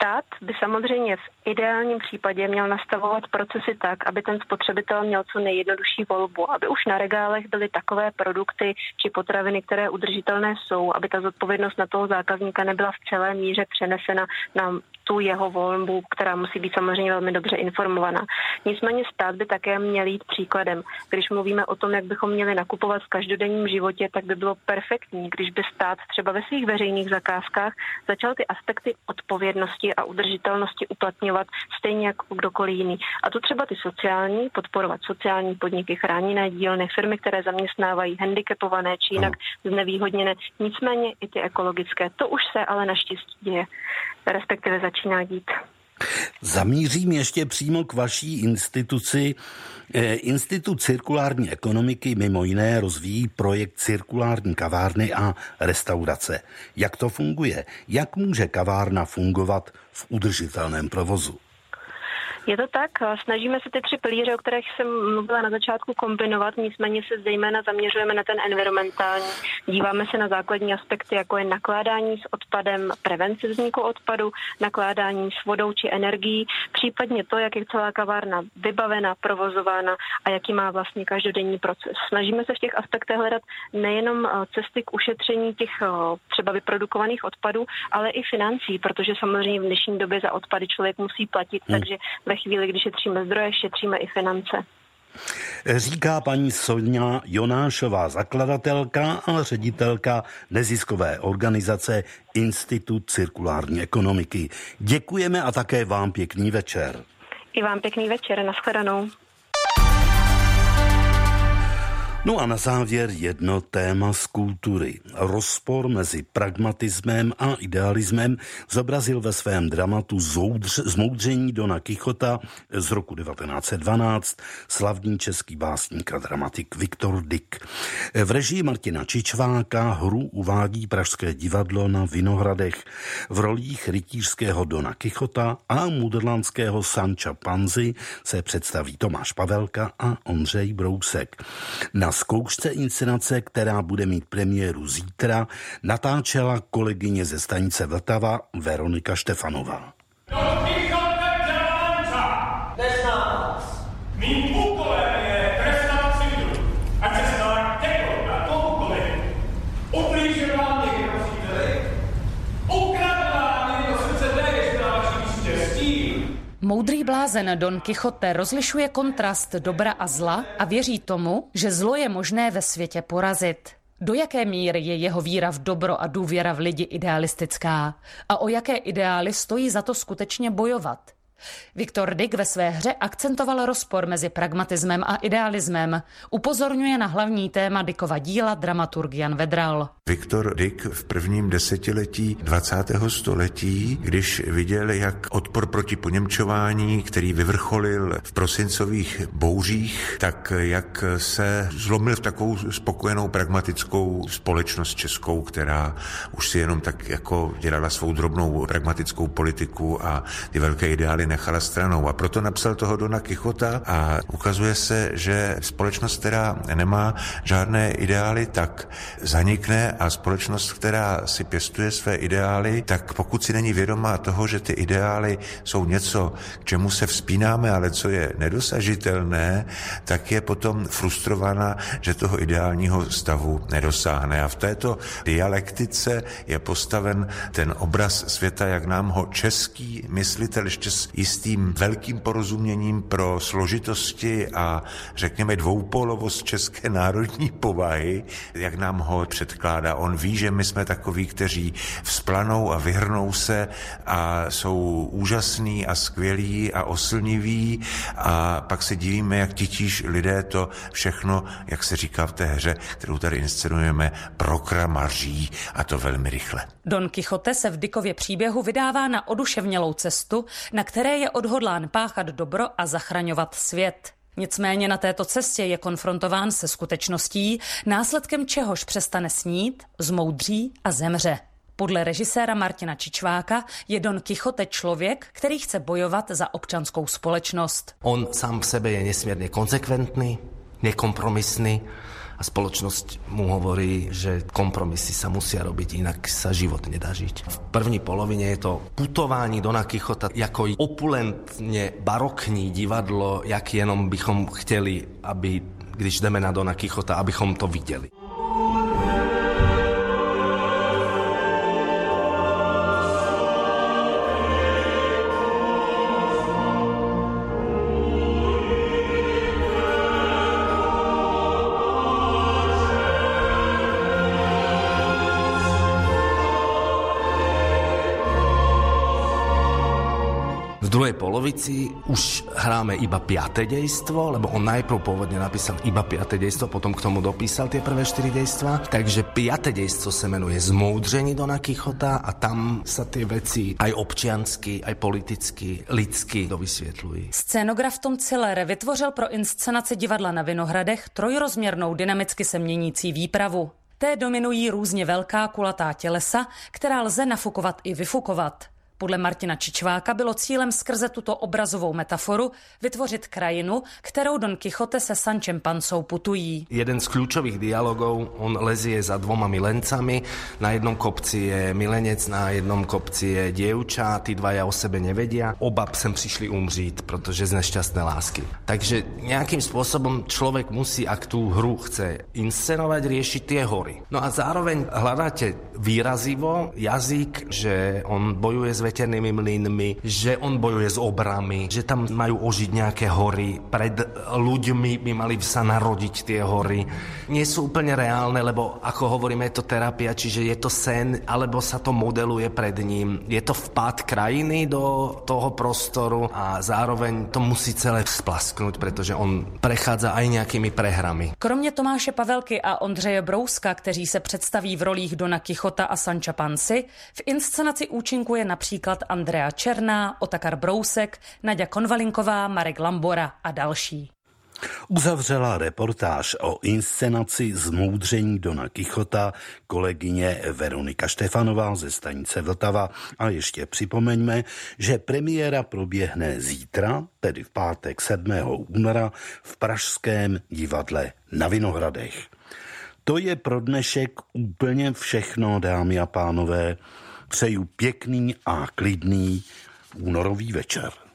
Stát by samozřejmě v ideálním případě měl nastavovat procesy tak, aby ten spotřebitel měl co nejjednodušší volbu, aby už na regálech byly takové produkty či potraviny, které udržitelné jsou, aby ta zodpovědnost na toho zákazníka nebyla v celé míře přenesena na tu jeho volbu, která musí být samozřejmě velmi dobře informovaná. Nicméně stát by také měl jít příkladem. Když mluvíme o tom, jak bychom měli nakupovat v každodenním životě, tak by bylo perfektní, když by stát třeba ve svých veřejných zakázkách začal ty aspekty odpovědnosti a udržitelnosti uplatňovat stejně jako kdokoliv jiný. A to třeba ty sociální, podporovat sociální podniky, chráněné dílny, firmy, které zaměstnávají handicapované či jinak znevýhodněné. Nicméně i ty ekologické. To už se ale naštěstí děje, respektive začíná dít. Zamířím ještě přímo k vaší instituci. Eh, Institut cirkulární ekonomiky mimo jiné rozvíjí projekt cirkulární kavárny a restaurace. Jak to funguje? Jak může kavárna fungovat v udržitelném provozu? Je to tak, snažíme se ty tři pilíře, o kterých jsem mluvila na začátku, kombinovat, nicméně se zejména zaměřujeme na ten environmentální. Díváme se na základní aspekty, jako je nakládání s odpadem, prevence vzniku odpadu, nakládání s vodou či energií, případně to, jak je celá kavárna vybavena, provozována a jaký má vlastně každodenní proces. Snažíme se v těch aspektech hledat nejenom cesty k ušetření těch třeba vyprodukovaných odpadů, ale i financí, protože samozřejmě v dnešní době za odpady člověk musí platit, hmm. takže ve chvíli, kdy šetříme zdroje, šetříme i finance. Říká paní Sonja Jonášová, zakladatelka a ředitelka neziskové organizace Institut cirkulární ekonomiky. Děkujeme a také vám pěkný večer. I vám pěkný večer, nashledanou. No a na závěr jedno téma z kultury. Rozpor mezi pragmatismem a idealismem zobrazil ve svém dramatu Zoudř, Zmoudření Dona Kichota z roku 1912 slavný český básník a dramatik Viktor Dick. V režii Martina Čičváka hru uvádí Pražské divadlo na Vinohradech v rolích rytířského Dona Kichota a mudrlandského Sanča Panzy se představí Tomáš Pavelka a Ondřej Brousek. Na zkoušce inscenace, která bude mít premiéru zítra, natáčela kolegyně ze stanice Vltava Veronika Štefanová. Mým úkolem je trestat civil, ať se stane kdekoliv a komukoliv. Ublížil vám někdo, příteli? Ukradl vám někdo srdce též na vaším štěstí? Moudrý blázen Don Quixote rozlišuje kontrast dobra a zla a věří tomu, že zlo je možné ve světě porazit. Do jaké míry je jeho víra v dobro a důvěra v lidi idealistická? A o jaké ideály stojí za to skutečně bojovat? Viktor Dick ve své hře akcentoval rozpor mezi pragmatismem a idealismem. Upozorňuje na hlavní téma Dickova díla dramaturg Jan Vedral. Viktor Dick v prvním desetiletí 20. století, když viděl, jak odpor proti poněmčování, který vyvrcholil v prosincových bouřích, tak jak se zlomil v takovou spokojenou pragmatickou společnost českou, která už si jenom tak jako dělala svou drobnou pragmatickou politiku a ty velké ideály nechala stranou. A proto napsal toho Dona Kichota a ukazuje se, že společnost, která nemá žádné ideály, tak zanikne a společnost, která si pěstuje své ideály, tak pokud si není vědomá toho, že ty ideály jsou něco, k čemu se vzpínáme, ale co je nedosažitelné, tak je potom frustrovaná, že toho ideálního stavu nedosáhne. A v této dialektice je postaven ten obraz světa, jak nám ho český myslitel ještě jistým velkým porozuměním pro složitosti a řekněme dvoupolovost české národní povahy, jak nám ho předkládá. On ví, že my jsme takoví, kteří vzplanou a vyhrnou se a jsou úžasní a skvělí a oslniví a pak se divíme, jak titíž lidé to všechno, jak se říká v té hře, kterou tady inscenujeme, prokramaří a to velmi rychle. Don Quixote se v Dikově příběhu vydává na oduševnělou cestu, na které je odhodlán páchat dobro a zachraňovat svět. Nicméně na této cestě je konfrontován se skutečností, následkem čehož přestane snít, zmoudří a zemře. Podle režiséra Martina Čičváka je Don Quixote člověk, který chce bojovat za občanskou společnost. On sám v sebe je nesmírně konsekventný, nekompromisný a spoločnosť mu hovorí, že kompromisy sa musia robiť, inak sa život nedá žiť. V první polovině je to putování Dona Kichota jako opulentně barokní divadlo, jak jenom bychom chtěli, aby když jdeme na Dona Kichota, abychom to viděli. Druhej polovici už hráme iba piaté dejstvo, lebo on najprv pôvodne napísal iba piaté dejstvo, potom k tomu dopísal tie prvé štyri dejstva. Takže piaté dejstvo sa menuje Zmoudření Dona Kichota a tam sa tie veci aj občiansky, aj politicky, lidsky dovysvětlují. Scénograf Tom Ciller vytvořil pro inscenaci divadla na Vinohradech trojrozměrnou dynamicky se měnící výpravu. Té dominují různě velká kulatá tělesa, která lze nafukovat i vyfukovat. Podle Martina Čičváka bylo cílem skrze tuto obrazovou metaforu vytvořit krajinu, kterou Don Quixote se Sančem Pancou putují. Jeden z klíčových dialogů, on lezie za dvoma milencami, na jednom kopci je milenec, na jednom kopci je dievča, ty dvaja o sebe nevedia. Oba sem přišli umřít, protože z nešťastné lásky. Takže nějakým způsobem člověk musí, ak tu hru chce inscenovat, riešiť tie hory. No a zároveň hledáte výrazivo jazyk, že on bojuje s veternými mlynmi, že on bojuje s obrami, že tam majú ožiť nejaké hory, pred ľuďmi by mali sa narodiť tie hory. Nie sú úplne reálne, lebo ako hovoríme, je to terapia, čiže je to sen, alebo sa to modeluje pred ním. Je to vpad krajiny do toho prostoru a zároveň to musí celé splasknúť, pretože on prechádza aj nejakými prehrami. Kromě Tomáše Pavelky a Ondřeje Brouska, kteří se představí v rolích Dona Kichota a Sanča Pansy, v inscenaci účinkuje například Andrea Černá, Otakar Brousek, Nadia Konvalinková, Marek Lambora a další. Uzavřela reportáž o inscenaci Zmoudření Dona Kichota kolegyně Veronika Štefanová ze stanice Vltava. A ještě připomeňme, že premiéra proběhne zítra, tedy v pátek 7. února v Pražském divadle na Vinohradech. To je pro dnešek úplně všechno, dámy a pánové. Přeju pěkný a klidný únorový večer.